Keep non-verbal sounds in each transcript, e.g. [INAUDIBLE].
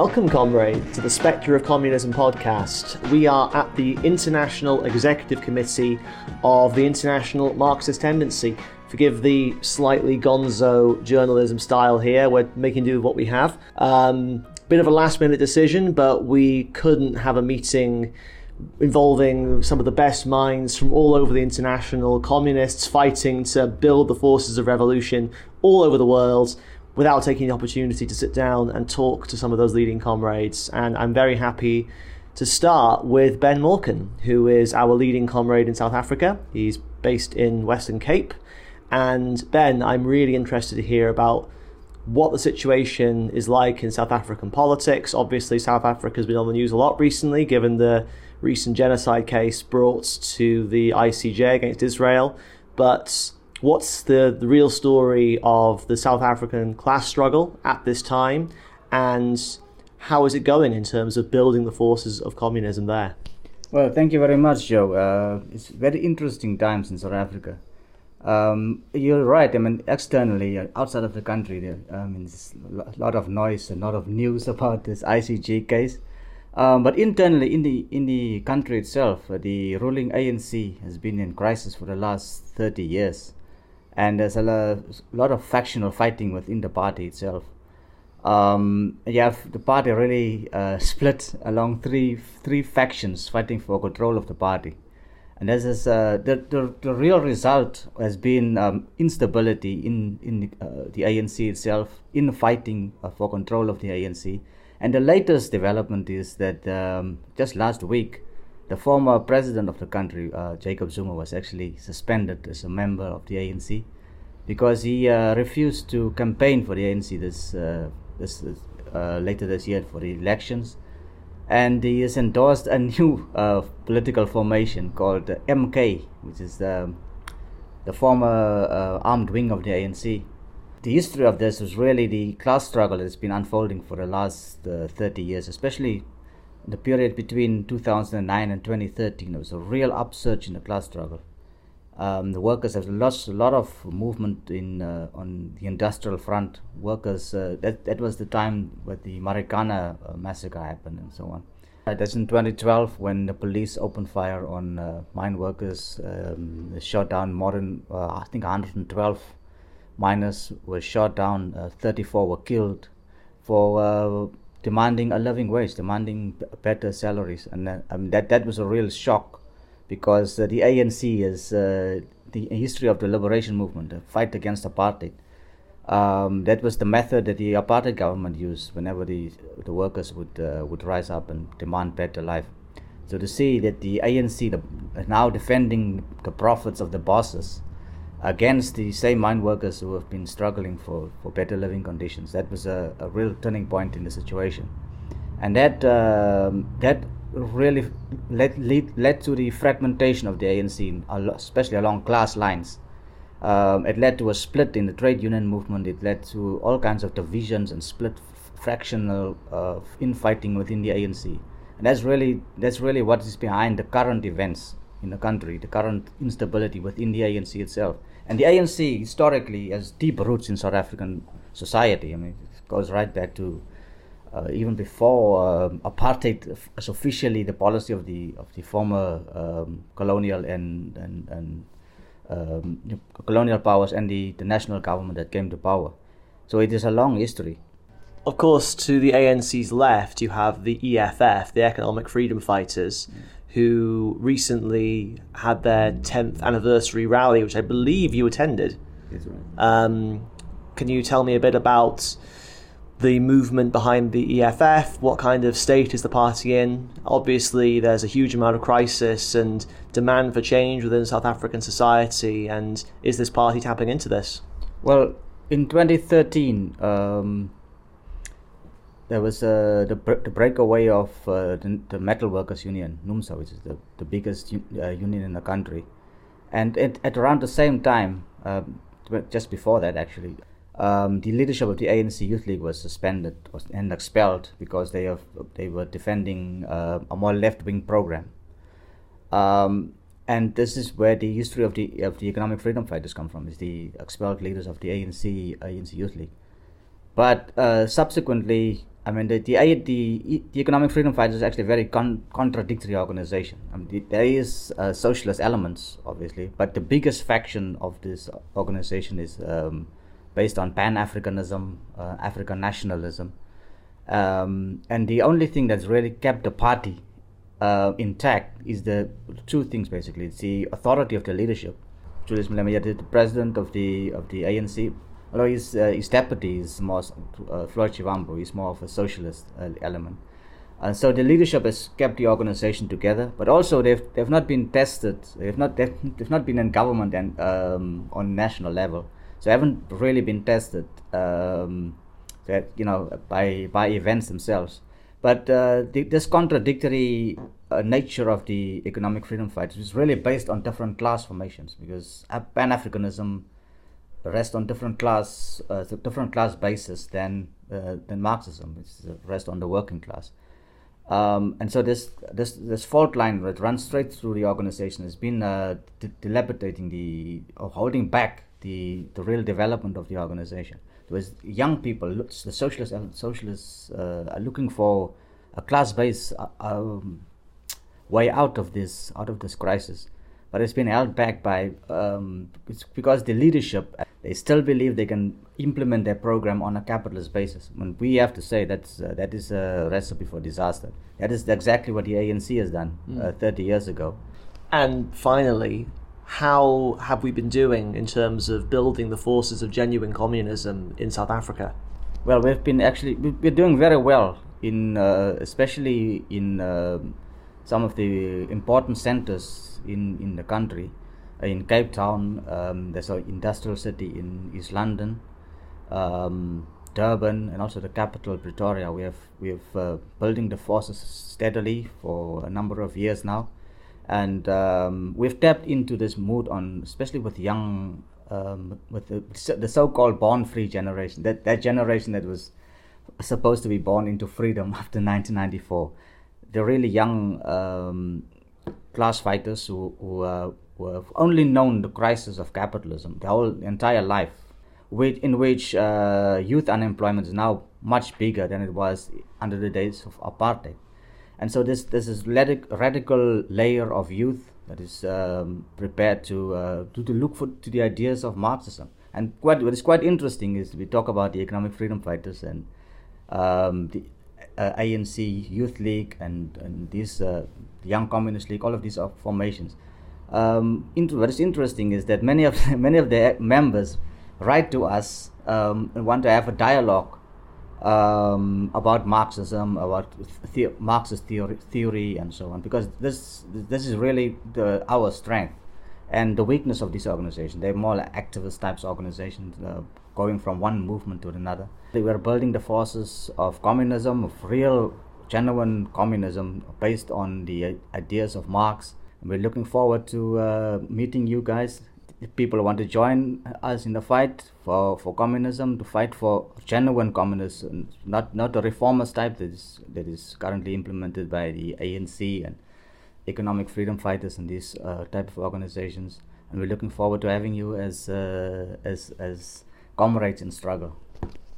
Welcome, comrade, to the Spectre of Communism podcast. We are at the International Executive Committee of the International Marxist Tendency. Forgive the slightly gonzo journalism style here. We're making do with what we have. Um, bit of a last minute decision, but we couldn't have a meeting involving some of the best minds from all over the international communists fighting to build the forces of revolution all over the world without taking the opportunity to sit down and talk to some of those leading comrades. And I'm very happy to start with Ben Morken, who is our leading comrade in South Africa. He's based in Western Cape. And Ben, I'm really interested to hear about what the situation is like in South African politics. Obviously, South Africa has been on the news a lot recently, given the recent genocide case brought to the ICJ against Israel. But what's the, the real story of the South African class struggle at this time, and how is it going in terms of building the forces of communism there? Well, thank you very much, Joe. Uh, it's very interesting times in South Africa. Um, you're right. I mean, externally, uh, outside of the country, there, I mean, there's a lot of noise and a lot of news [LAUGHS] about this ICJ case. Um, but internally, in the in the country itself, uh, the ruling ANC has been in crisis for the last 30 years and there's a lot of factional fighting within the party itself. Um, you have the party really uh, split along three three factions fighting for control of the party, and this is uh, the, the the real result has been um, instability in in uh, the ANC itself in fighting uh, for control of the ANC, and the latest development is that um, just last week the former president of the country, uh, Jacob Zuma, was actually suspended as a member of the ANC because he uh, refused to campaign for the ANC this, uh, this uh, later this year for the elections, and he has endorsed a [LAUGHS] new uh, political formation called MK, which is the the former uh, armed wing of the ANC. The history of this is really the class struggle that's been unfolding for the last 30 years, especially the period between 2009 and 2013, there was a real upsurge in the class struggle. Um, the workers have lost a lot of movement in uh, on the industrial front. Workers uh, that that was the time where the Marikana uh, massacre happened and so on. Uh, that's in 2012 when the police opened fire on uh, mine workers. Um, shot down more than uh, I think 112 miners were shot down. 34 were killed for demanding a living wage, demanding better salaries, and uh, I mean, that that was a real shock because uh, the ANC is uh, the history of the liberation movement, the fight against apartheid. Um, that was the method that the apartheid government used whenever the the workers would uh, would rise up and demand better life. So to see that the ANC the, now defending the profits of the bosses against the same mine workers who have been struggling for, for better living conditions. That was a, a real turning point in the situation. And that, um, that really led, led, led to the fragmentation of the ANC, especially along class lines. Um, it led to a split in the trade union movement. It led to all kinds of divisions and split fractional uh, infighting within the ANC. And that's really that's really what is behind the current events in the country, the current instability within the ANC itself. And the ANC historically has deep roots in South African society. I mean, it goes right back to uh, even before um, apartheid as officially the policy of the of the former um, colonial and and, and um, colonial powers and the, the national government that came to power. So it is a long history. Of course, to the ANC's left, you have the EFF, the Economic Freedom Fighters, mm who recently had their 10th anniversary rally, which I believe you attended. That's right. Um, can you tell me a bit about the movement behind the EFF? What kind of state is the party in? Obviously, there's a huge amount of crisis and demand for change within South African society. And is this party tapping into this? Well, in 2013, um, there was uh, the, the breakaway of uh, the, the, metal workers union NUMSA which is the, the biggest uh, union in the country. And it, at around the same time um, just before that actually um, the leadership of the ANC Youth League was suspended was, and expelled because they have, they were defending uh, a more left-wing program. Um, and this is where the history of the of the economic freedom fighters come from is the expelled leaders of the ANC ANC Youth League. But uh, subsequently I mean, the, the, the, the Economic Freedom Fighters is actually a very con- contradictory organization. I mean, the, there is uh, socialist elements, obviously, but the biggest faction of this organization is um, based on Pan-Africanism, uh, African nationalism. Um, and the only thing that's really kept the party uh, intact is the two things, basically. It's the authority of the leadership. Julius Malema, the president of the, of the ANC, although his, uh, his deputy is more uh, Floyd Shivambu, he's more of a socialist uh, element. And so the leadership has kept the organization together, but also they've they've not been tested. They've not they've, they've not been in government and um, on national level, so haven't really been tested. Um, that you know by by events themselves. But uh, the, this contradictory uh, nature of the economic freedom fight is really based on different class formations because Pan Africanism rest on different class uh, different class basis than uh, than Marxism. It's rest on the working class. Um, and so this this this fault line that runs straight through the organization has been uh, dilapidating the or holding back the the real development of the organization. Was young people, the socialists socialists uh, are looking for a class-based uh, um, way out of this out of this crisis but it's been held back by um, because the leadership they still believe they can implement their program on a capitalist basis. When we have to say that's uh, that is a recipe for disaster. That is exactly what the ANC has done mm. uh, 30 years ago. And finally, how have we been doing in terms of building the forces of genuine communism in South Africa? Well, we've been actually we're doing very well in uh, especially in uh, some of the important centers in in the country in Cape Town. Um, there's an industrial city in East London, um, Durban, and also the capital Pretoria. We have we have uh, building the forces steadily for a number of years now, and um, we've tapped into this mood on, especially with young, um, with the, the so-called born-free generation. That that generation that was supposed to be born into freedom [LAUGHS] after 1994. The really young um, class fighters who, who uh, who have only known the crisis of capitalism their whole entire life, in which uh, youth unemployment is now much bigger than it was under the days of apartheid. And so this this is radical layer of youth that is um, prepared to, uh, to to look for to the ideas of Marxism. And quite, what is quite interesting is we talk about the economic freedom fighters and um, the uh, ANC Youth League and and these uh, Young Communist League, all of these are formations um, what is interesting is that many of [LAUGHS] many of the members write to us um, and want to have a dialogue um, about Marxism, about the- Marxist theory, theory, and so on, because this this is really the, our strength and the weakness of this organization. They're more like activist types organizations, uh, going from one movement to another. They were building the forces of communism, of real, genuine communism based on the ideas of Marx we're looking forward to uh, meeting you guys. If people want to join us in the fight for, for communism, to fight for genuine communism, not not the reformist type that is that is currently implemented by the ANC and economic freedom fighters and these uh, type of organizations. And we're looking forward to having you as uh, as as comrades in struggle.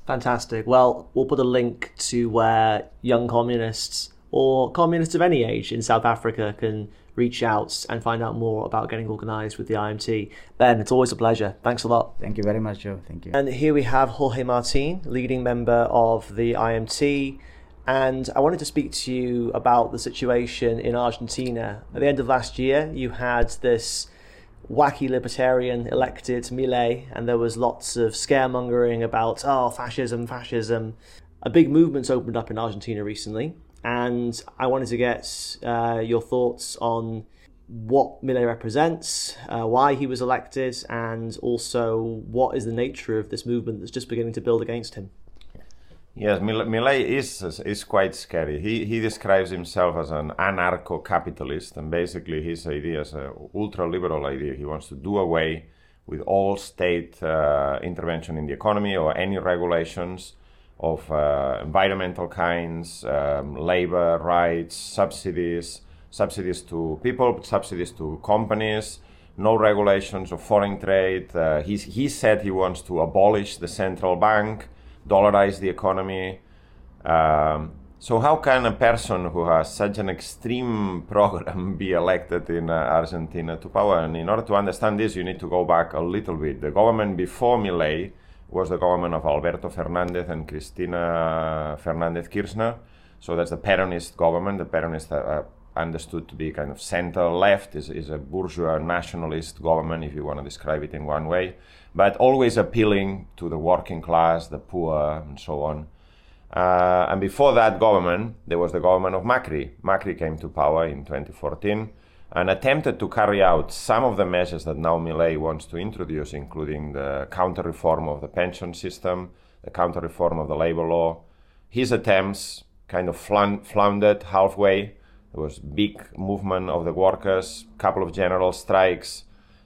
Fantastic. Well, we'll put a link to where young communists or communists of any age in South Africa can reach out and find out more about getting organised with the IMT. Ben, it's always a pleasure. Thanks a lot. Thank you very much, Joe. Thank you. And here we have Jorge Martin, leading member of the IMT. And I wanted to speak to you about the situation in Argentina. At the end of last year, you had this wacky libertarian elected, Milei, and there was lots of scaremongering about, oh, fascism, fascism. A big movement's opened up in Argentina recently and I wanted to get uh, your thoughts on what Milei represents, uh, why he was elected, and also what is the nature of this movement that's just beginning to build against him. Yes, Milei is is quite scary. He he describes himself as an anarcho-capitalist, and basically his idea is an ultra-liberal idea. He wants to do away with all state uh, intervention in the economy or any regulations of uh, environmental kinds, um, labor rights, subsidies, subsidies to people, subsidies to companies, no regulations of foreign trade. Uh, he said he wants to abolish the central bank, dollarize the economy, Um, so how can a person who has such an extreme [LAUGHS] program be elected in uh, Argentina to power? And in order to understand this, you need to go back a little bit. The government before Milei was the government of Alberto Fernandez and Cristina Fernandez Kirchner. So that's the Peronist government. The Peronist uh, understood to be kind of center left is, is a bourgeois nationalist government, if you want to describe it in one way, but always appealing to the working class, the poor, and so on. Uh, and before that government, there was the government of Macri. Macri came to power in 2014 and attempted to carry out some of the measures that now Milei wants to introduce, including the counter reform of the pension system, the counter reform of the labor law. His attempts kind of floundered halfway. There was big movement of the workers, couple of general strikes,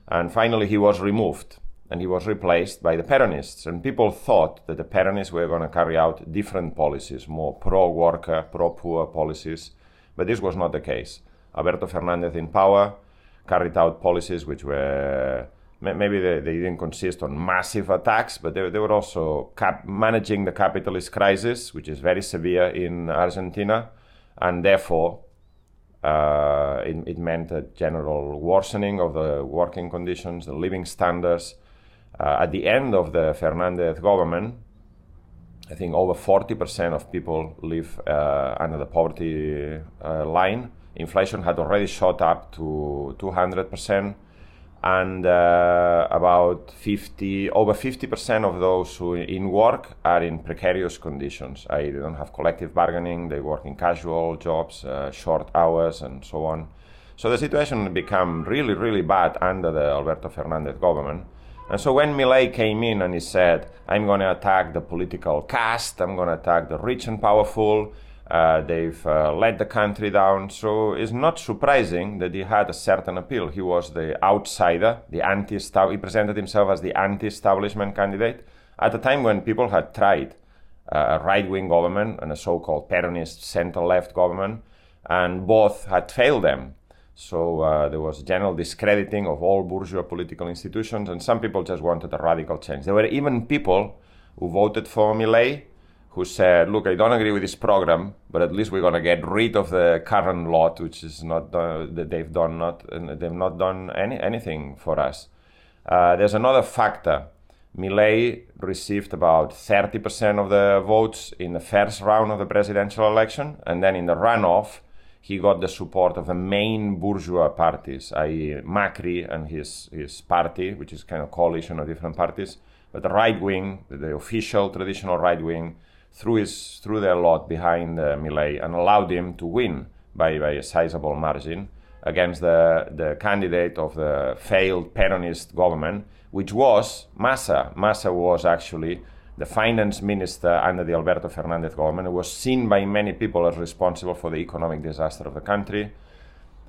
and finally he was removed and he was replaced by the Peronists. And people thought that the Peronists were going to carry out different policies, more pro worker, pro poor policies, but this was not the case. Alberto Fernandez in power carried out policies which were maybe they, they didn't consist on massive attacks, but they, they were also cap- managing the capitalist crisis, which is very severe in Argentina, and therefore uh, it, it, meant a general worsening of the working conditions, the living standards, uh, at the end of the Fernandez government, I think over 40% of people live uh, under the poverty uh, line. Inflation had already shot up to 200%, and uh, about 50, over 50% of those who in work are in precarious conditions. I, they don't have collective bargaining, they work in casual jobs, uh, short hours, and so on. So the situation became really, really bad under the Alberto Fernandez government. And so when Milei came in and he said, I'm going to attack the political caste, I'm going to attack the rich and powerful, uh, they've uh, let the country down. So it's not surprising that he had a certain appeal. He was the outsider, the anti he presented himself as the anti establishment candidate at a time when people had tried uh, a right wing government and a so called Peronist center left government, and both had failed them. So uh, there was general discrediting of all bourgeois political institutions, and some people just wanted a radical change. There were even people who voted for Milei who said, "Look, I don't agree with this program, but at least we're going to get rid of the current lot, which is not uh, that they've done not they've not done any anything for us." Uh, there's another factor. Milei received about 30% of the votes in the first round of the presidential election, and then in the runoff, he got the support of the main bourgeois parties, i.e., Macri and his, his party, which is kind of coalition of different parties. But the right wing, the official traditional right wing, threw, his, threw their lot behind uh, Milei and allowed him to win by, by a sizable margin against the, the candidate of the failed Peronist government, which was Massa. Massa was actually the finance minister under the Alberto Fernandez government, was seen by many people as responsible for the economic disaster of the country.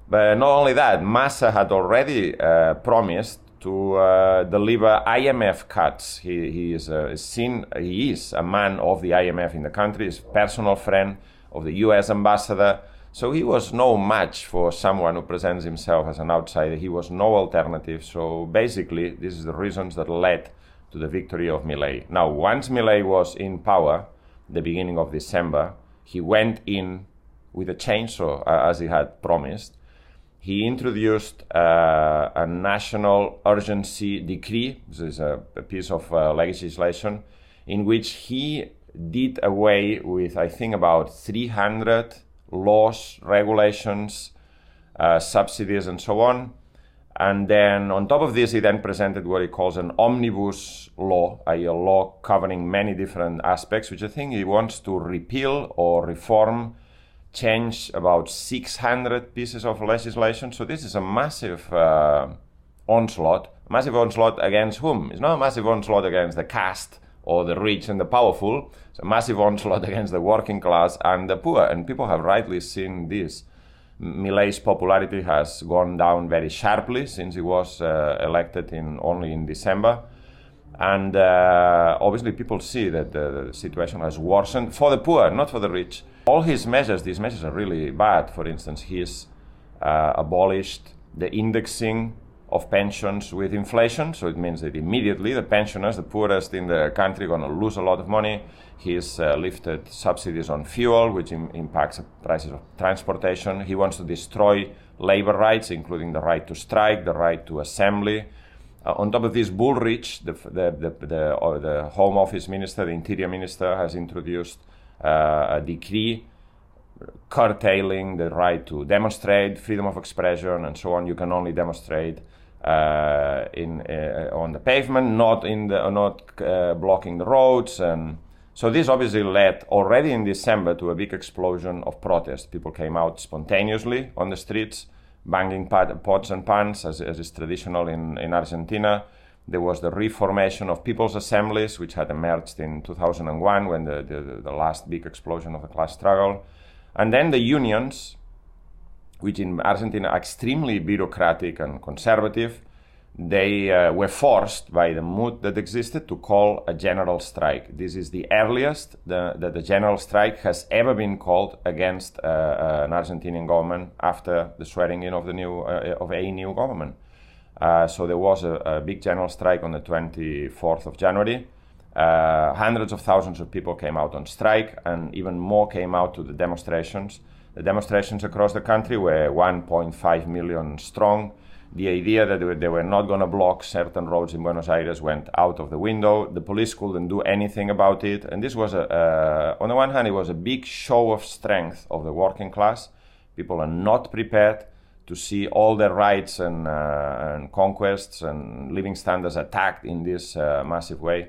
But not only that, Massa had already uh, promised to uh, deliver IMF cuts. He, he is uh, seen, he is a man of the IMF in the country, is personal friend of the US ambassador. So he was no match for someone who presents himself as an outsider. He was no alternative. So basically, this is the reasons that led to the victory of Milei. Now, once Milei was in power, the beginning of December, he went in with a chainsaw, uh, as he had promised. He introduced uh, a national urgency decree, this is a, a piece of uh, legislation, in which he did away with, I think, about 300 laws, regulations, uh, subsidies, and so on and then on top of this, he then presented what he calls an omnibus law, a law covering many different aspects, which I think he wants to repeal or reform, change about 600 pieces of legislation. So this is a massive uh, onslaught. Massive onslaught against whom? It's not a massive onslaught against the caste or the rich and the powerful. It's a massive onslaught [LAUGHS] against the working class and the poor. And people have rightly seen this. Milei's popularity has gone down very sharply since he was uh, elected in only in December. And uh, obviously, people see that the situation has worsened for the poor, not for the rich. All his measures, these measures are really bad. For instance, he's uh, abolished the indexing of pensions with inflation. So it means that immediately the pensioners, the poorest in the country, are going to lose a lot of money. He's uh, lifted subsidies on fuel, which Im- impacts the prices of transportation. He wants to destroy labor rights, including the right to strike, the right to assembly. Uh, on top of this, Bullrich, the, the, the, the, uh, the Home Office Minister, the Interior Minister, has introduced uh, a decree curtailing the right to demonstrate, freedom of expression, and so on. You can only demonstrate uh, in uh, on the pavement, not in the not uh, blocking the roads, and so this obviously led already in December to a big explosion of protest. People came out spontaneously on the streets, banging pots and pans, as, as is traditional in, in Argentina. There was the reformation of people's assemblies, which had emerged in 2001 when the, the, the last big explosion of the class struggle. And then the unions, which in Argentina are extremely bureaucratic and conservative, they uh, were forced by the mood that existed to call a general strike. This is the earliest that the, general strike has ever been called against uh, uh, an Argentinian government after the swearing in of the new uh, of a new government. Uh, so there was a, a, big general strike on the 24th of January. Hundreds of thousands of people came out on strike, and even more came out to the demonstrations. The demonstrations across the country were 1.5 million strong the idea that they were not going to block certain roads in Buenos Aires went out of the window. The police couldn't do anything about it. And this was, a, uh, on the one hand, it was a big show of strength of the working class. People are not prepared to see all their rights and, uh, and conquests and living standards attacked in this uh, massive way.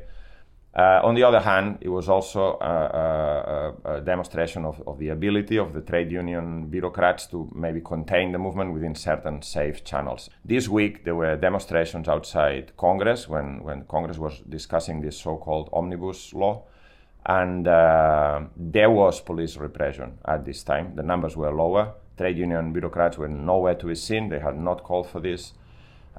Uh, on the other hand, it was also a, a, a demonstration of, of, the ability of the trade union bureaucrats to maybe contain the movement within certain safe channels. This week, there were demonstrations outside Congress when, when Congress was discussing this so called omnibus law. And uh, there was police repression at this time. The numbers were lower. Trade union bureaucrats were nowhere to be seen. They had not called for this.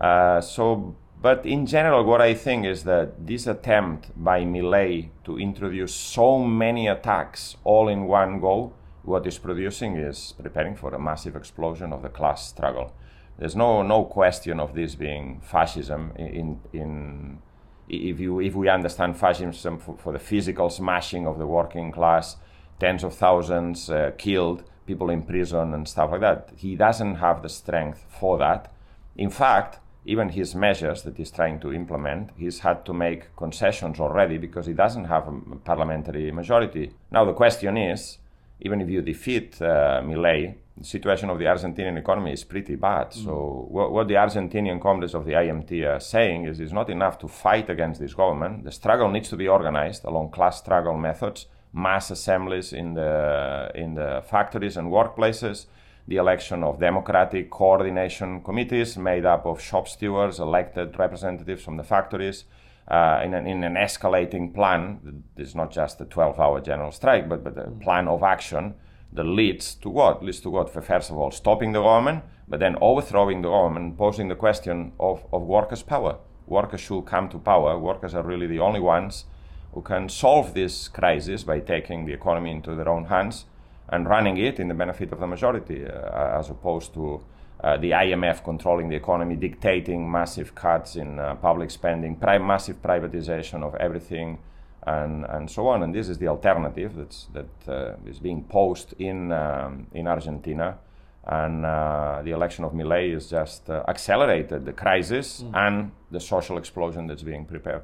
Uh, so but in general, what I think is that this attempt by Milei to introduce so many attacks all in one go, what is producing is preparing for a massive explosion of the class struggle. There's no no question of this being fascism in in if you if we understand fascism for, for the physical smashing of the working class, tens of thousands uh, killed, people in prison and stuff like that. He doesn't have the strength for that. In fact, even his measures that he's trying to implement, he's had to make concessions already because he doesn't have a parliamentary majority. Now, the question is even if you defeat uh, Milei, the situation of the Argentinian economy is pretty bad. Mm. So, what, what, the Argentinian comrades of the IMT are saying is it's not enough to fight against this government. The struggle needs to be organized along class struggle methods, mass assemblies in the, in the factories and workplaces the election of democratic coordination committees made up of shop stewards, elected representatives from the factories, uh, in, an, in, an, escalating plan. Is not just a 12 hour general strike, but, but a plan of action that leads to what? Leads to what? First of all, stopping the government, but then overthrowing the government, posing the question of, of workers' power. Workers should come to power. Workers are really the only ones who can solve this crisis by taking the economy into their own hands and running it in the benefit of the majority, uh, as opposed to uh, the IMF controlling the economy, dictating massive cuts in uh, public spending, pri- massive privatization of everything, and, and so on. And this is the alternative that's, that uh, is being posed in, um, in Argentina. And uh, the election of Milei has just uh, accelerated the crisis mm. and the social explosion that's being prepared.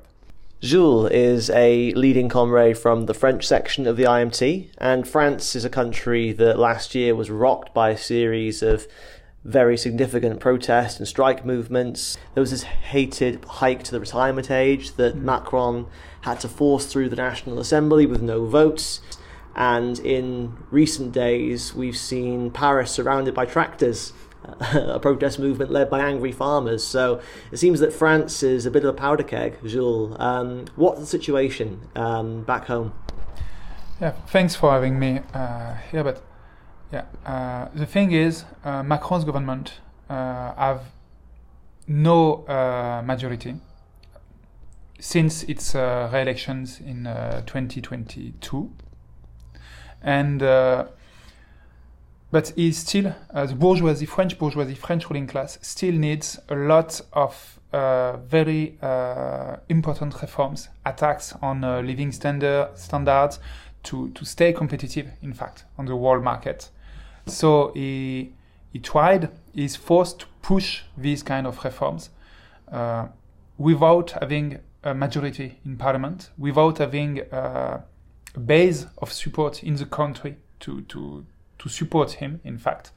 Jules is a leading comrade from the French section of the IMT, and France is a country that last year was rocked by a series of very significant protest and strike movements. There was this hated hike to the retirement age that mm. Macron had to force through the National Assembly with no votes. And in recent days, we've seen Paris surrounded by tractors a protest movement led by angry farmers. So it seems that France is a bit of a powder keg, Jules. Um, what's the situation um, back home? Yeah, thanks for having me uh, here. But yeah, uh, the thing is, uh, Macron's government uh, have no uh, majority since its uh, re-elections in 2022, and but is still uh, the bourgeoisie, French bourgeoisie, French ruling class still needs a lot of uh, very uh, important reforms, attacks on uh, living standard standards to to stay competitive. In fact, on the world market. So he he tried. He's forced to push these kind of reforms uh, without having a majority in parliament, without having uh, a base of support in the country to to to support him, in fact.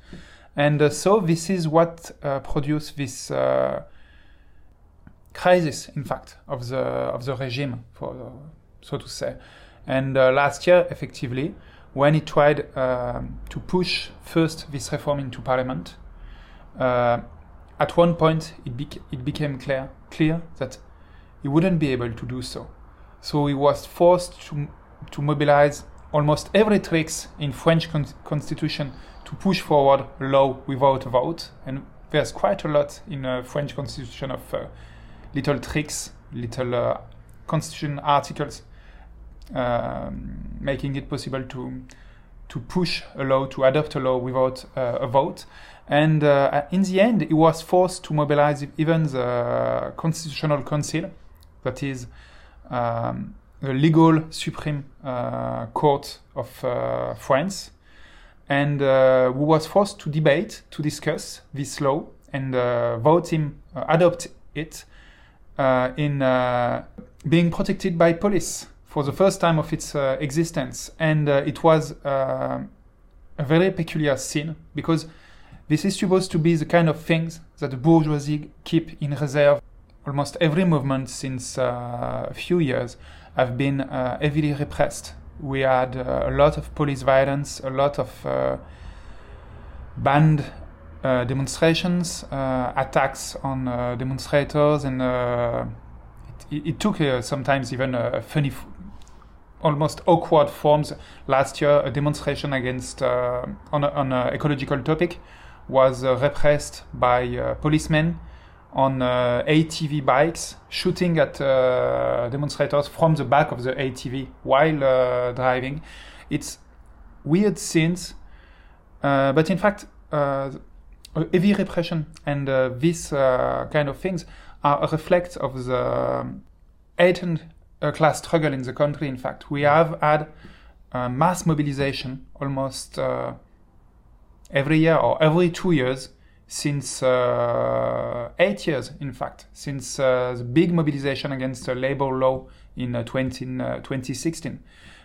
And uh, so this is what uh, produced this uh, crisis, in fact, of the of the regime, for so to say. And uh, last year, effectively, when he tried um, to push first this reform into parliament, uh, at one point it, bec- it became clear clear that he wouldn't be able to do so. So he was forced to to mobilize almost every tricks in French con- constitution to push forward law without a vote, and there's quite a lot in uh, French constitution of uh, little tricks, little uh, constitution articles, um, making it possible to to push a law, to adopt a law without uh, a vote. And uh, in the end, he was forced to mobilize even the Constitutional Council, that is um, the legal supreme uh, court of uh, France, and uh, who was forced to debate, to discuss this law and uh, vote him, uh, adopt it uh, in being protected by police for the first time of its existence. And it was a very peculiar scene because this is supposed to be the kind of things that the bourgeoisie keep in reserve. Almost every movement since a few years have been uh, heavily repressed. We had uh, a lot of police violence, a lot of uh, banned uh, demonstrations, uh, attacks on uh, demonstrators, and it, it, took sometimes even a funny, almost awkward forms. Last year, a demonstration against on, on an ecological topic was repressed by policemen on uh, ATV bikes, shooting at uh, demonstrators from the back of the ATV while uh, driving. It's weird scenes, uh, but in fact, uh, heavy repression and uh, these kind of things are a reflect of the heightened class struggle in the country. In fact, we have had mass mobilization almost every year or every two years since uh, eight years, in fact, since uh, the big mobilization against the labor law in uh, 20, 2016.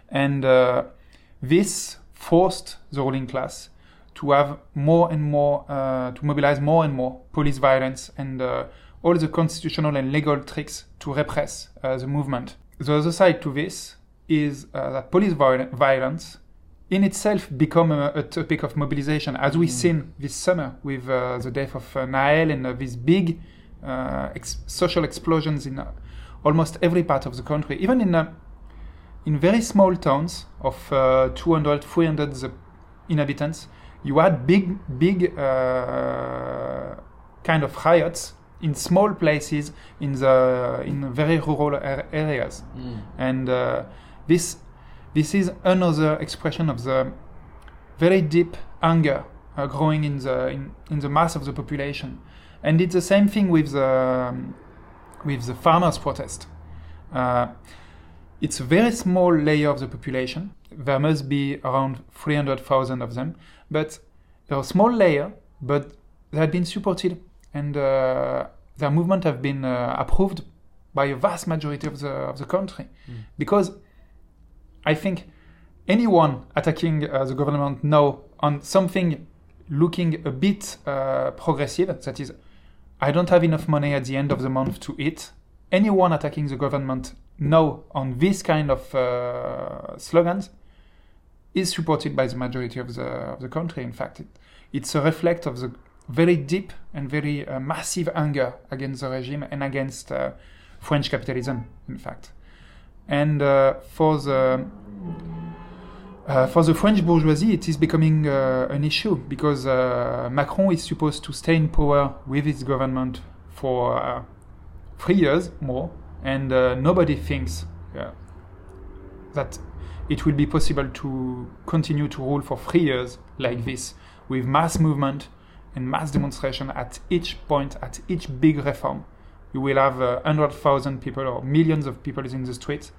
And uh, this forced the ruling class to have more and more, uh, to mobilize more and more police violence and uh, all the constitutional and legal tricks to repress the movement. The other side to this is that police violence in itself become a, a, topic of mobilization, as we've mm. seen this summer with uh, the death of uh, Nahel and uh, these big uh, ex- social explosions in uh, almost every part of the country, even in uh, in very small towns of 200, 300 inhabitants. You had big, big kind of riots in small places in the in very rural areas, mm. and this this is another expression of the very deep anger uh, growing in the in, in, the mass of the population, and it's the same thing with the um, with the farmers' protest. Uh, it's a very small layer of the population. There must be around 300,000 of them, but they're a small layer, but they have been supported and uh, their movement have been uh, approved by a vast majority of the of the country mm. because I think anyone attacking uh, the government now on something looking a bit uh, progressive, that is, I don't have enough money at the end of the month to eat, anyone attacking the government now on this kind of uh, slogans is supported by the majority of the, of the country. In fact, it, it's a reflect of the very deep and very uh, massive anger against the regime and against uh, French capitalism, in fact. And uh, for the uh, for the French bourgeoisie, it is becoming uh, an issue because uh, Macron is supposed to stay in power with his government for uh, three years more, and uh, nobody thinks that it will be possible to continue to rule for three years like this with mass movement and mass demonstration at each point, at each big reform. You will have uh, 100,000 people or millions of people in the streets.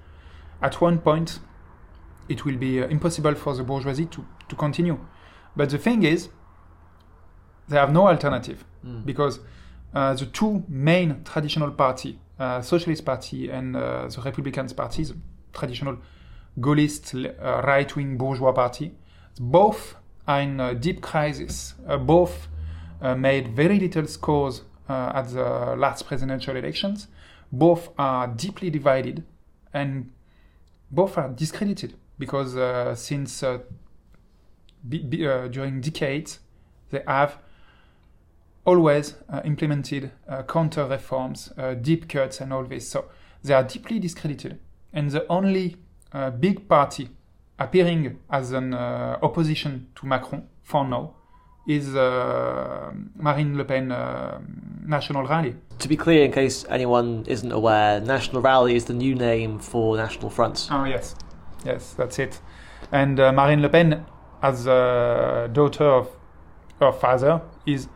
At one point, it will be uh, impossible for the bourgeoisie to, to continue. But the thing is, they have no alternative Mm. because uh, the two main traditional party, uh, Socialist Party and uh, the Republicans Party, the traditional Gaullist uh, right-wing bourgeois party, both are in a deep crisis. Uh, both uh, made very little scores uh, at the last presidential elections. Both are deeply divided, and both are discredited because uh, since uh, uh, during decades they have always uh, implemented counter reforms, deep cuts, and all this. So they are deeply discredited, and the only big party appearing as an opposition to Macron for now is uh, Marine Le Pen uh, National Rally. To be clear, in case anyone isn't aware, National Rally is the new name for National Front. Oh yes, yes, that's it. And uh, Marine Le Pen, as a daughter of her father, is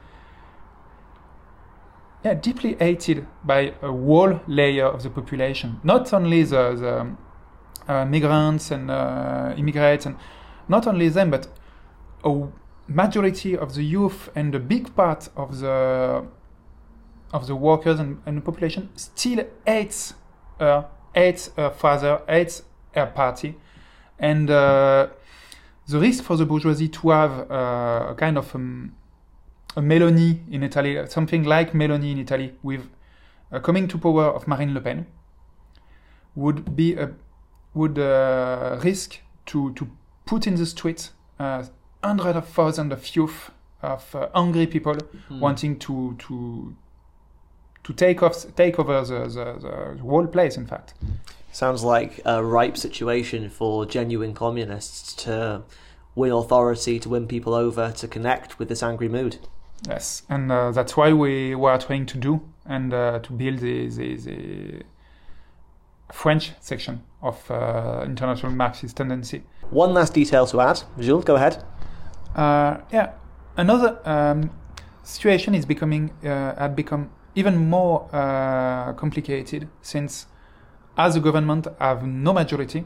yeah deeply hated by a whole layer of the population. Not only the, the uh, migrants and uh, immigrants, and not only them, but a majority of the youth and a big part of the of the workers and, and the population still hates her, hates her father, hates her party, and uh, the risk for the bourgeoisie to have uh, a kind of um, a Meloni in Italy, something like Meloni in Italy, with uh, coming to power of Marine Le Pen, would be a would uh, risk to to put in the streets uh, hundreds of thousands of youth of uh, angry people wanting to to to take off take over the, the, the whole place. In fact, Sounds like a ripe situation for genuine communists to win authority, to win people over, to connect with this angry mood. yes, and uh, that's why we were trying to do and uh, to build the, the, the French section of uh, international Marxist tendency. One last detail to add. Jules, go ahead. Uh, yeah, another um, situation is becoming uh, had become even more uh, complicated since, as the government have no majority,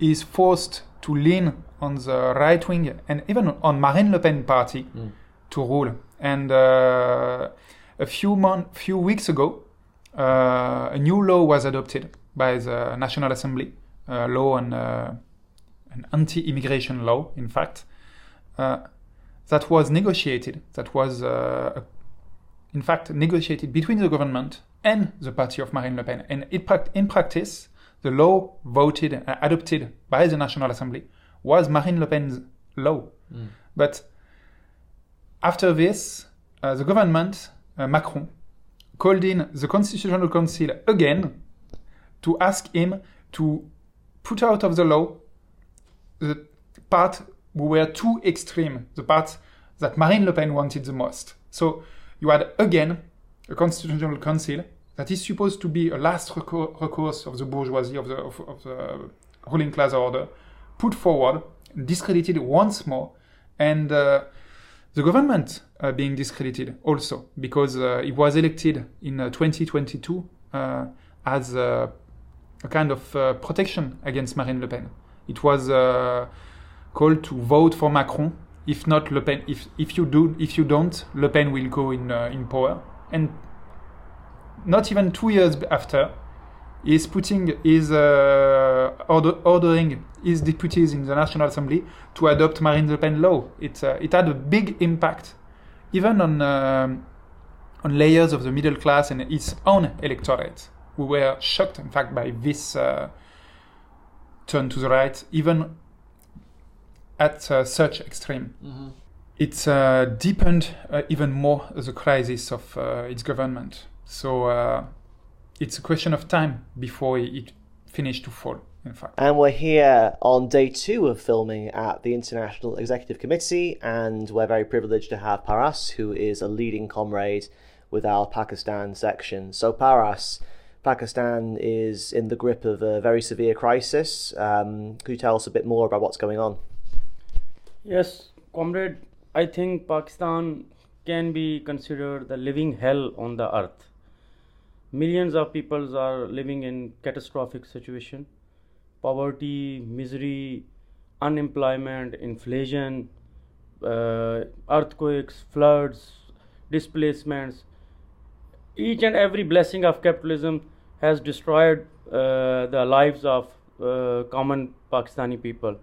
is forced to lean on the right wing and even on Marine Le Pen party to rule. And uh, a few month, few weeks ago, uh, a new law was adopted by the National Assembly, uh, law on uh, an anti-immigration law, in fact, that was negotiated, that was, uh, in fact, negotiated between the government and the party of Marine Le Pen. And it, in practice, the law voted, uh, adopted by the National Assembly was Marine Le Pen's law. But after this, uh, the government, uh, Macron, called in the Constitutional Council again to ask him to put out of the law the part who were too extreme, the part that Marine Le Pen wanted the most. So you had again a constitutional council that is supposed to be a last recou- recourse of the bourgeoisie, of the, of, of the ruling class order, put forward, discredited once more, and uh, the government uh, being discredited also because uh, it was elected in uh, 2022 uh, as uh, a kind of uh, protection against Marine Le Pen. It was called to vote for Macron. If not Le Pen, if if you do, if you don't, Le Pen will go in uh, in power. And not even two years after, is putting is uh, order, ordering his deputies in the National Assembly to adopt Marine Le Pen law. It uh, it had a big impact, even on um, on layers of the middle class and its own electorate, who were shocked, in fact, by this uh, turn to the right, even at uh, such extreme. It's uh, deepened uh, even more the crisis of uh, its government. So uh, it's a question of time before it finished to fall. In fact, And we're here on day two of filming at the International Executive Committee, and we're very privileged to have Paras, who is a leading comrade with our Pakistan section. So, Paras, Pakistan is in the grip of a very severe crisis. Um, could you tell us a bit more about what's going on? Yes, comrade, I think Pakistan can be considered the living hell on the earth. Millions of people are living in catastrophic situation, poverty, misery, unemployment, inflation, uh, earthquakes, floods, displacements. Each and every blessing of capitalism has destroyed uh, the lives of uh, common Pakistani people.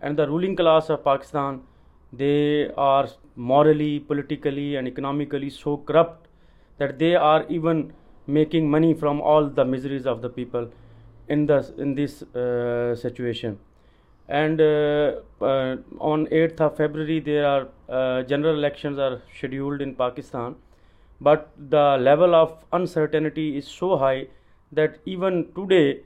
And the ruling class of Pakistan, they are morally, politically, and economically so corrupt that they are even making money from all the miseries of the people in the in this uh, situation. And uh, uh, on 8th of february there are uh, general elections are scheduled in pakistan but the level of uncertainty is so high that even today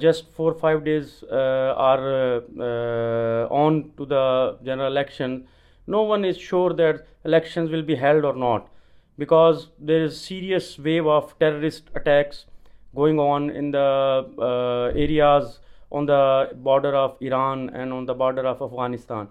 just four five days uh, are uh, on to the general election no one is sure that elections will be held or not because there is serious wave of terrorist attacks going on in the areas on the border of Iran and on the border of Afghanistan.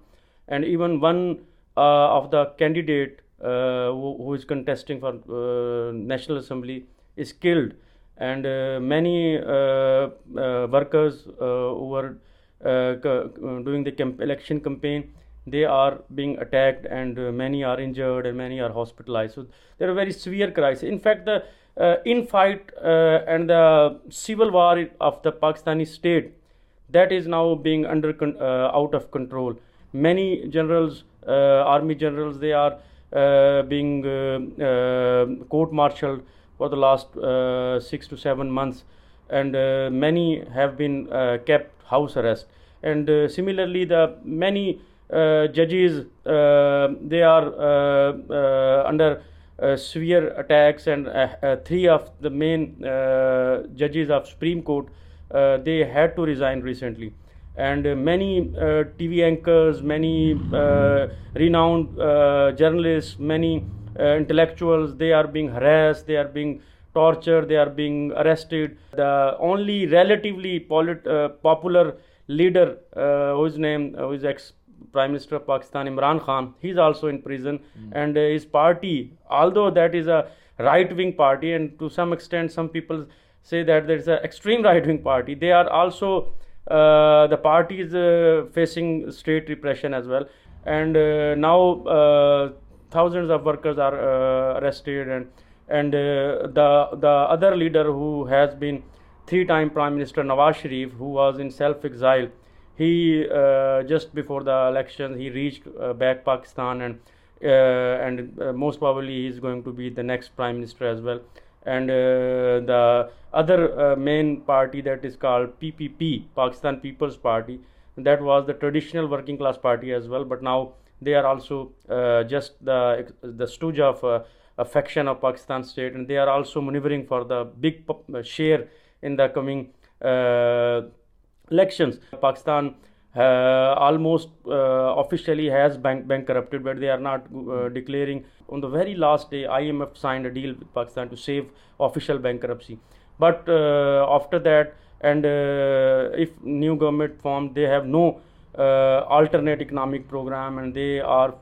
And even one uh, of the candidate uh, who, who is contesting for uh, National Assembly is killed. And uh, many uh, uh, workers who were doing the camp- election campaign, they are being attacked and many are injured and many are hospitalized. So there are very severe crisis. In fact, the infight and the civil war of the Pakistani state that is now being under uh, out of control many generals uh, army generals they are uh, being court martialed for the last 6 to 7 months. And many have been kept house arrest. And similarly the many judges they are under uh, severe attacks. And uh, uh, three of the main judges of supreme court uh, they had to resign recently. And uh, many uh, TV anchors, many renowned journalists, many intellectuals, they are being harassed, they are being tortured, they are being arrested. The only relatively polit- popular leader whose name, whose ex Prime Minister of Pakistan, Imran Khan, he's also in prison, mm. and uh, his party, although that is a right wing party, and to some extent, some people say that there is an extreme right wing party, they are also uh, the party is uh, facing state repression as well. And uh, now uh, thousands of workers are uh, arrested, and and uh, the the other leader who has been three-time Prime Minister Nawaz Sharif, who was in self-exile, he just before the election he reached back Pakistan and. and most probably he is going to be the next prime minister as well and uh, the other uh, main party that is called PPP, Pakistan People's Party, that was the traditional working class party as well, but now they are also uh, just the the stooge of uh, a faction of Pakistan state, and they are also maneuvering for the big share in the coming uh, elections. Pakistan uh, almost uh, officially has bank bankrupted, but they are not uh, declaring. On the very last day, IMF signed a deal with Pakistan to save official bankruptcy. But after that, and if new government formed, they have no alternate economic program, and they are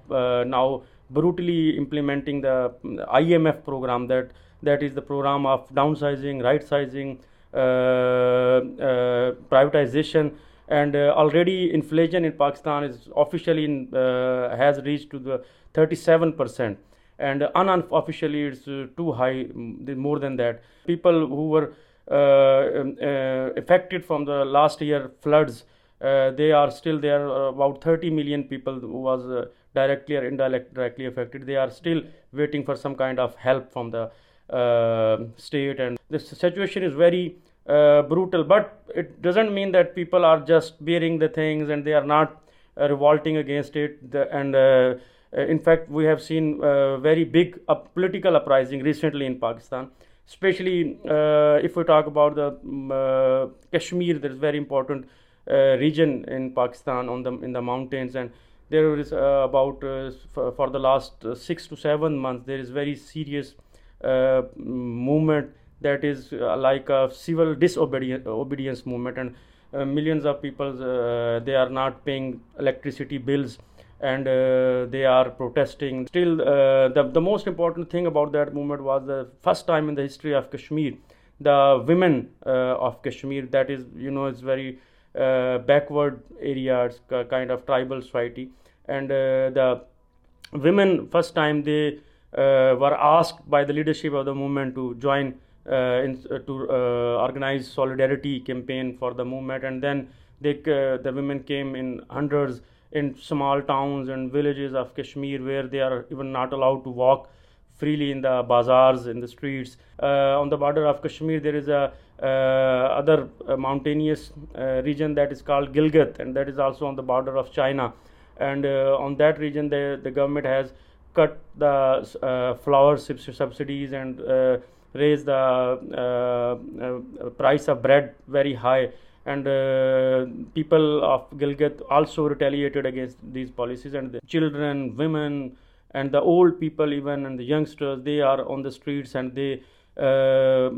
now brutally implementing the IMF program that that is the program of downsizing, right sizing, uh, uh, privatization and uh, already inflation in Pakistan is officially in, uh, has reached to the 37 percent and unofficially it's uh, too high more than that. People who were uh, um, uh, affected from the last year floods uh, they are still there about 30 million people was directly or indirectly affected. They are still waiting for some kind of help from the state and the situation is very uh, brutal. But it doesn't mean that people are just bearing the things and they are not uh, revolting against it. The, and uh, uh in fact we have seen uh, very big political uprising recently in pakistan. Especially uh, if we talk about the um, kashmir that is very important region in pakistan on the in the mountains. And there is about for, for, the last 6 to 7 months there is very serious movement that is uh, like a civil disobedience movement. And uh, millions of people uh, they are not paying electricity bills and uh, they are protesting. Still, uh, the, the most important thing about that movement was the first time in the history of Kashmir, the women uh, of Kashmir, that is, you know, it's very uh, backward areas kind of tribal society, and uh, the women first time they uh, were asked by the leadership of the movement to join in, to organize solidarity campaign for the movement, and then they, the women came in hundreds in small towns and villages of Kashmir where they are even not allowed to walk freely in the bazaars in the streets. Uh, on the border of kashmir there is a uh, other uh, mountainous uh, region that is called gilgit and that is also on the border of china. And uh, on that region the, the government has cut the uh, flour subsidies and raised the price of bread very high. And uh, people of Gilgit also retaliated against these policies. And the children women and the old people even and the youngsters they are on the streets and they uh,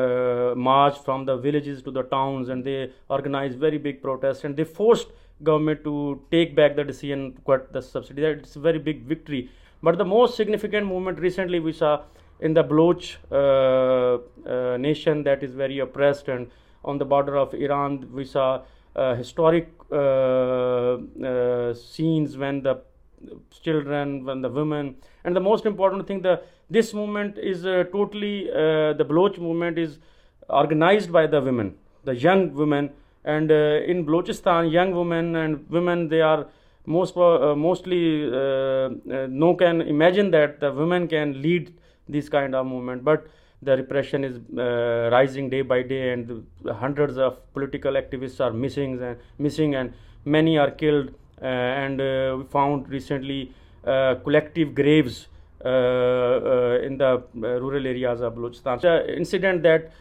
uh, march from the villages to the towns and they organize very big protests and they forced government to take back the decision to cut the subsidy it's a very big victory but the most significant movement recently we saw in the Baloch uh, uh, nation that is very oppressed and on the border of Iran. We saw uh, historic uh, scenes when the children, when the women, and the most important thing, the this movement is totally the Baloch movement is organized by the women, the young women, and in Balochistan, young women and women they are most uh, mostly uh, uh, no can imagine that the women can lead this kind of movement. But the repression is uh, rising day by day and hundreds of political activists are missing and missing and many are killed. uh, and uh, we found recently uh, collective graves uh, uh, in the rural areas of Balochistan. The incident that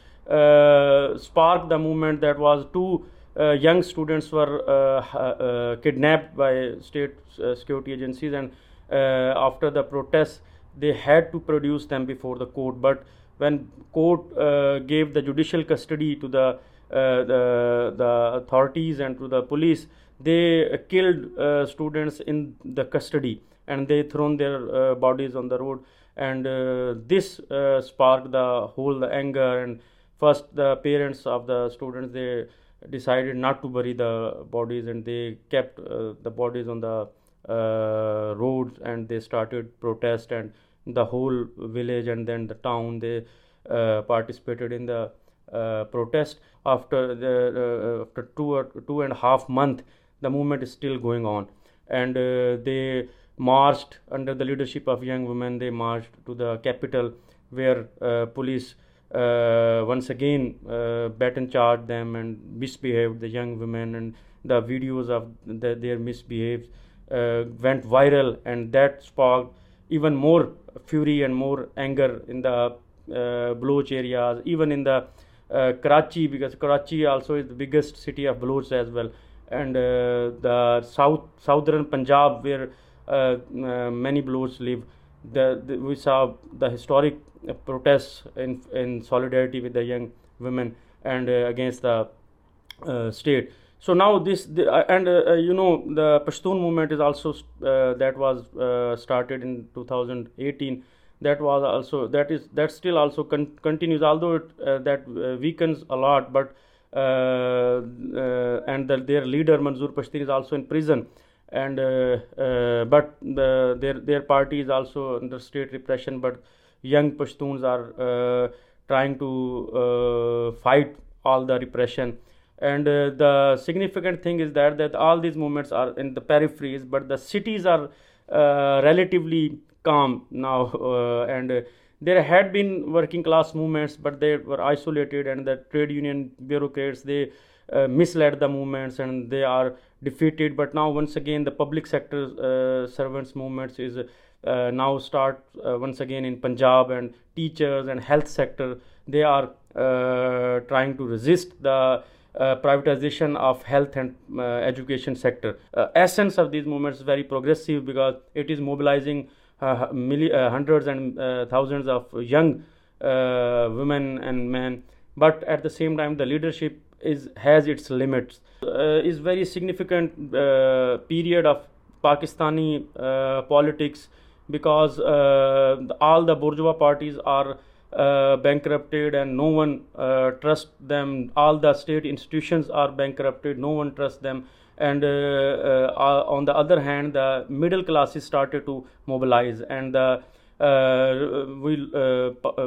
sparked the movement that was two young students were kidnapped by state security agencies and after the protests they had to produce them before the court but when court uh, gave the judicial custody to the, uh, the, the authorities and to the police, they killed uh, students in the custody and they thrown their uh, bodies on the road. And uh, this uh, sparked the whole the anger. And first, the parents of the students they decided not to bury the bodies and they kept the bodies on the roads and they started protest and the whole village and then the town they uh, participated in the uh, protest after the uh, after two or two and a half month the movement is still going on. And they marched under the leadership of young women. They marched to the capital where police uh, once again uh, baton charged them and misbehaved the young women. And the videos of the, their misbehaves uh, went viral. And that sparked even more fury and more anger in the uh, Baloch areas, even in the uh, Karachi, because Karachi also is the biggest city of Baloch as well, and uh, the south southern Punjab where uh, uh, many Baloch live. The, the, we saw the historic protests in in solidarity with the young women and against the state so now this the, uh, and uh, you know the pashtun movement is also uh, that was started in 2018 that was also that is that still also con- continues although it, that weakens a lot but and the, their leader Manzoor Pashteen is also in prison. And but the, their their party is also under state repression but young Pashtuns are trying to fight all the repression. And uh, the significant thing is that that all these movements are in the peripheries but the cities are uh, relatively calm now [LAUGHS] uh, and uh, there had been working class movements but they were isolated and the trade union bureaucrats they uh, misled the movements and they are defeated but now once again the public sector uh, servants movements is now start once again in punjab and teachers and health sector they are trying to resist the uh, privatization of health and uh, education sector. Uh, essence of these movements is very progressive because it is mobilizing uh, uh, hundreds and uh, thousands of young women and men. But at the same time, the leadership is has its limits. is very significant period of Pakistani uh, politics because uh, all the bourgeois parties are uh, bankrupted and no one uh, trusts them. All the state institutions are bankrupted, no one trusts them. And uh, uh, on the other hand, the middle classes started to mobilize, and we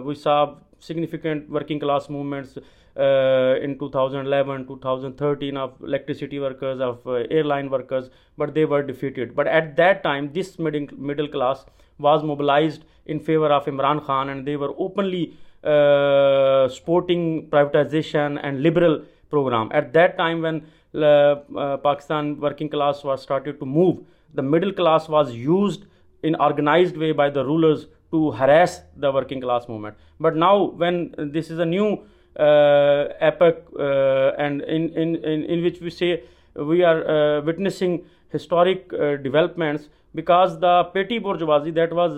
we saw significant working class movements uh, in 2011 2013 of electricity workers of uh, airline workers but they were defeated but at that time this middle, middle class was mobilized in favor of imran khan and they were openly uh, supporting privatization and liberal program. At that time when uh, uh, pakistan working class was started to move the middle class was used in organized way by the rulers to harass the working class movement. But now when this is a new uh, epoch uh, and in, in, in, in which we say we are uh, witnessing historic developments because the petty bourgeoisie that was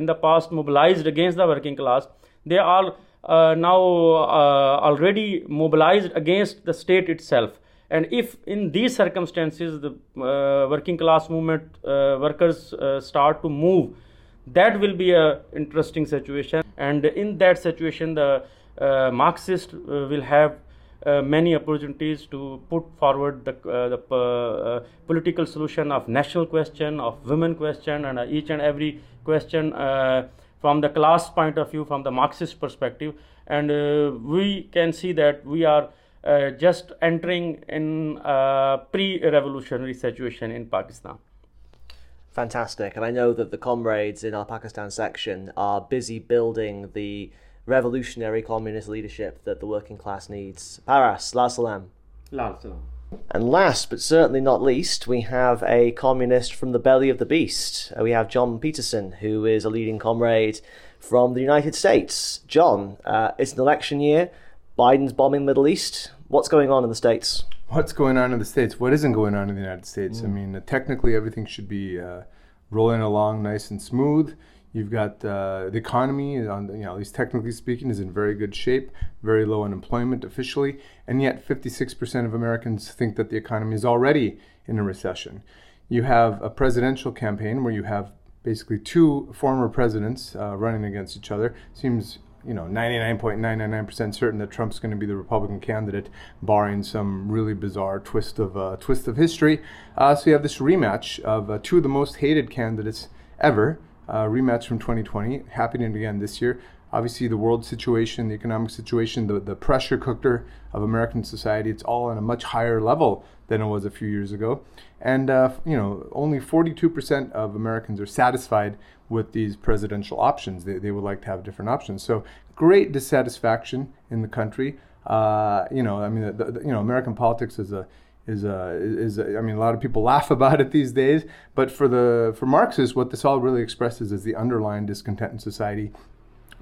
in the past mobilized against the working class they are uh, now uh, already mobilized against the state itself. And if in these circumstances the uh, working class movement workers start to move that will be a interesting situation. And in that situation the uh, Marxists uh, will have uh, Uh, many opportunities to put forward the, uh, the uh, political solution of national question, of women question, and each and every question from the class point of view, from the Marxist perspective. And we can see that we are uh, just entering in a pre-revolutionary situation in Pakistan. Fantastic, and I know that the comrades in our Pakistan section are busy building the revolutionary communist leadership that the working class needs. Paras, Lal Salam. Lal Salam. And last but certainly not least, we have a communist from the belly of the beast. Uh, we have John Peterson, who is a leading comrade from the United States. John, uh, it's an election year. Biden's bombing the Middle East. What's going on in the States? What's going on in the States? What isn't going on in the United States? Mm. I mean, technically, everything should be uh, rolling along nice and smooth. You've got uh, the economy, on you know, at least technically speaking, is in very good shape. Very low unemployment officially, and yet 56% of Americans think that the economy is already in a recession. You have a presidential campaign where you have basically two former presidents uh, running against each other. Seems you know 99.999% certain that Trump's going to be the Republican candidate, barring some really bizarre twist of uh, twist of history. Uh, so you have this rematch of uh, two of the most hated candidates ever uh, rematch from 2020 happening again this year. Obviously, the world situation, the economic situation, the, the pressure cooker of American society, it's all on a much higher level than it was a few years ago. And, uh, you know, only 42% of Americans are satisfied with these presidential options. They, they would like to have different options. So, great dissatisfaction in the country. Uh, you know, I mean, the, the, you know, American politics is a is a, is a, I mean a lot of people [LAUGHS] laugh about it these days but for the for Marxists what this all really expresses is the underlying discontent in society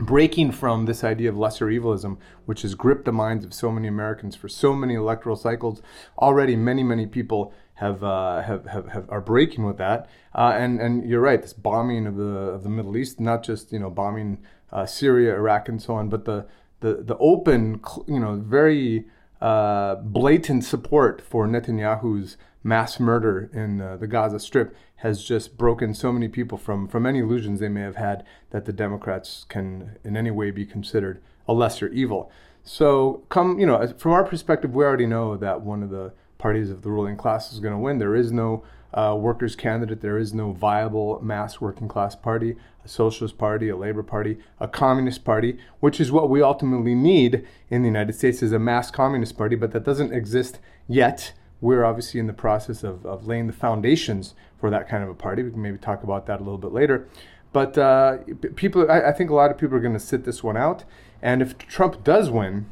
breaking from this idea of lesser evilism which has gripped the minds of so many Americans for so many electoral cycles. Already many many people have uh, have, have, have, are breaking with that. Uh, and and you're right this bombing of the of the Middle East not just you know bombing uh, Syria Iraq and so on but the the the open you know very uh, blatant support for Netanyahu's mass murder in uh, the Gaza Strip has just broken so many people from, from any illusions they may have had that the Democrats can in any way be considered a lesser evil. So, come, you know, from our perspective, we already know that one of the parties of the ruling class is going to win. There is no uh, workers' candidate. There is no viable mass working class party, a socialist party, a labor party, a communist party, which is what we ultimately need in the United States is a mass communist party, but that doesn't exist yet. We're obviously in the process of, of laying the foundations for that kind of a party. We can maybe talk about that a little bit later. But uh, people, I, I think a lot of people are going to sit this one out. And if Trump does win,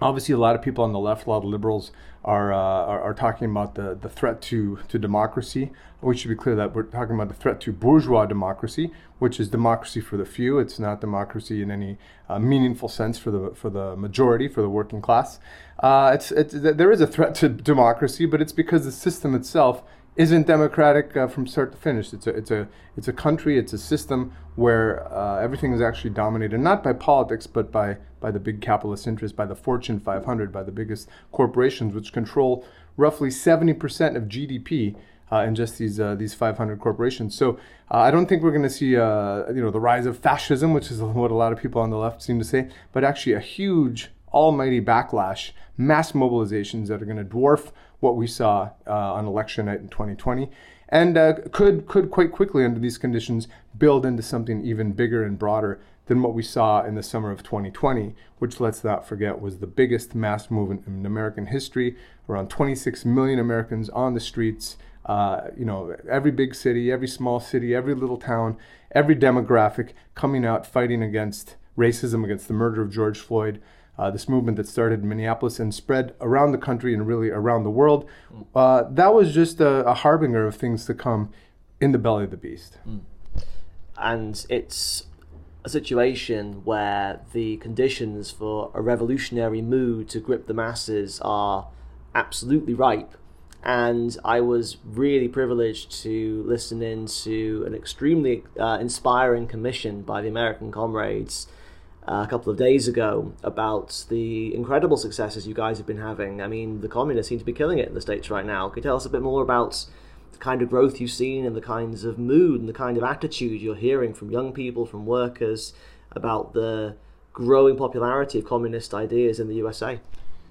obviously a lot of people on the left, a lot of liberals are, uh, are, are, talking about the, the threat to, to democracy. We should be clear that we're talking about the threat to bourgeois democracy, which is democracy for the few. It's not democracy in any uh, meaningful sense for the for the majority, for the working class. Uh, it's, it's, there is a threat to democracy, but it's because the system itself isn't democratic uh, from start to finish. It's a it's a it's a country. It's a system where uh, everything is actually dominated not by politics but by by the big capitalist interests, by the Fortune 500, by the biggest corporations, which control roughly 70% of GDP uh, in just these uh, these 500 corporations. So uh, I don't think we're going to see uh, you know the rise of fascism, which is [LAUGHS] what a lot of people on the left seem to say, but actually a huge almighty backlash, mass mobilizations that are going to dwarf what we saw uh, on election night in 2020 and uh, could could quite quickly under these conditions build into something even bigger and broader than what we saw in the summer of 2020, which let's not forget was the biggest mass movement in American history. Around 26 million Americans on the streets. Uh, you know, every big city, every small city, every little town, every demographic coming out fighting against racism, against the murder of George Floyd. Uh, this movement that started in Minneapolis and spread around the country and really around the world. Uh, that was just a, a, harbinger of things to come in the belly of the beast. Mm. And it's a situation where the conditions for a revolutionary mood to grip the masses are absolutely ripe. And I was really privileged to listen in to an extremely uh, inspiring commission by the American comrades Uh, a couple of days ago about the incredible successes you guys have been having. I mean, the communists seem to be killing it in the States right now. Could you tell us a bit more about the kind of growth you've seen and the kinds of mood and the kind of attitude you're hearing from young people, from workers, about the growing popularity of communist ideas in the USA?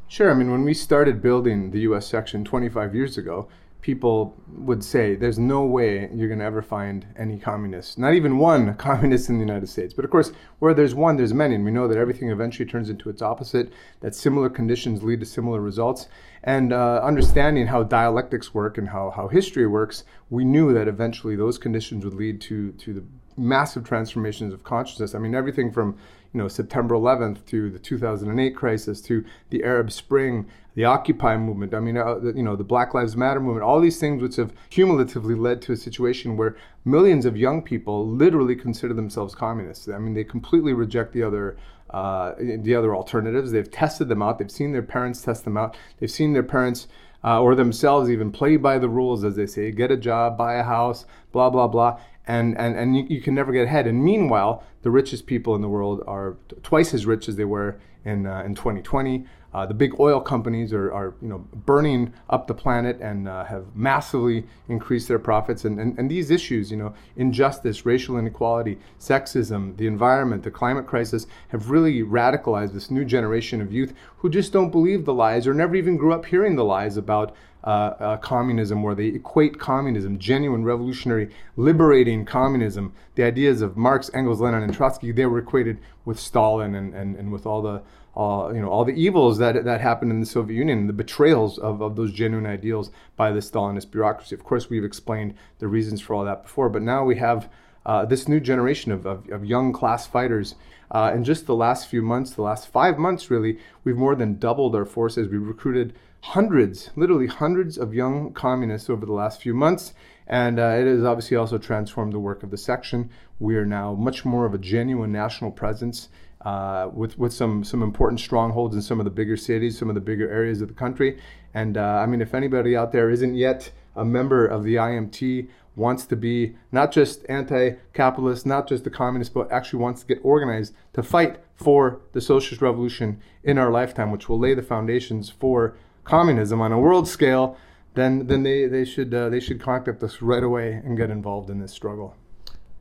Sure. I mean, when we started building the US section 25 years ago, people would say there's no way you're going to ever find any communists, not even one [LAUGHS] communist in the United States. But of course, where there's one, there's many. And we know that everything eventually turns into its opposite, that similar conditions lead to similar results. And uh, understanding how dialectics work and how, how history works, we knew that eventually those conditions would lead to, to the massive transformations of consciousness. I mean, everything from you know September 11th to the 2008 crisis to the Arab Spring, the Occupy movement. I mean, uh, you know, the Black Lives Matter movement. All these things which have cumulatively led to a situation where millions of young people literally consider themselves communists. I mean, they completely reject the other. Uh, the other alternatives. They've tested them out. They've seen their parents test them out. They've seen their parents uh, or themselves even play by the rules, as they say, get a job, buy a house, blah, blah, blah and and, and you, you, can never get ahead. And meanwhile, the richest people in the world are t- twice as rich as they were in uh, in 2020. Uh, the big oil companies are, are you know burning up the planet and uh, have massively increased their profits. And, and and these issues, you know, injustice, racial inequality, sexism, the environment, the climate crisis, have really radicalized this new generation of youth who just don't believe the lies or never even grew up hearing the lies about communism, where they equate communism, genuine, revolutionary, liberating communism, the ideas of Marx, Engels, Lenin, and Trotsky, they were equated with Stalin and, and, and with all the uh, you know all the evils that that happened in the Soviet Union, the betrayals of, of those genuine ideals by the Stalinist bureaucracy. Of course, we've explained the reasons for all that before, but now we have uh, this new generation of, of, of young class fighters. Uh, in just the last few months, the last five months, really, we've more than doubled our forces. We've recruited hundreds, literally hundreds of young communists over the last few months. And uh, it has obviously also transformed the work of the section. We are now much more of a genuine national presence uh, with, with some, some important strongholds in some of the bigger cities, some of the bigger areas of the country. And uh, I mean, if anybody out there isn't yet a member of the IMT, wants to be not just anti capitalist, not just the communist, but actually wants to get organized to fight for the socialist revolution in our lifetime, which will lay the foundations for communism on a world scale, then then they they should uh, they should contact us right away and get involved in this struggle.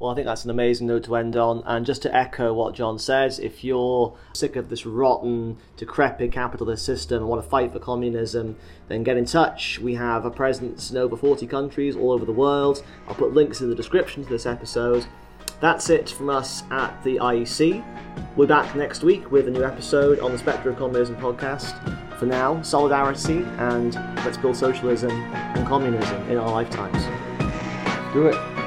Well, I think that's an amazing note to end on. And just to echo what John says, if you're sick of this rotten, decrepit capitalist system and want to fight for communism, then get in touch. We have a presence in over 40 countries all over the world. I'll put links in the description to this episode. That's it from us at the IEC. We're back next week with a new episode on the Spectre of Communism podcast. For now, solidarity and let's build socialism and communism in our lifetimes. Do it.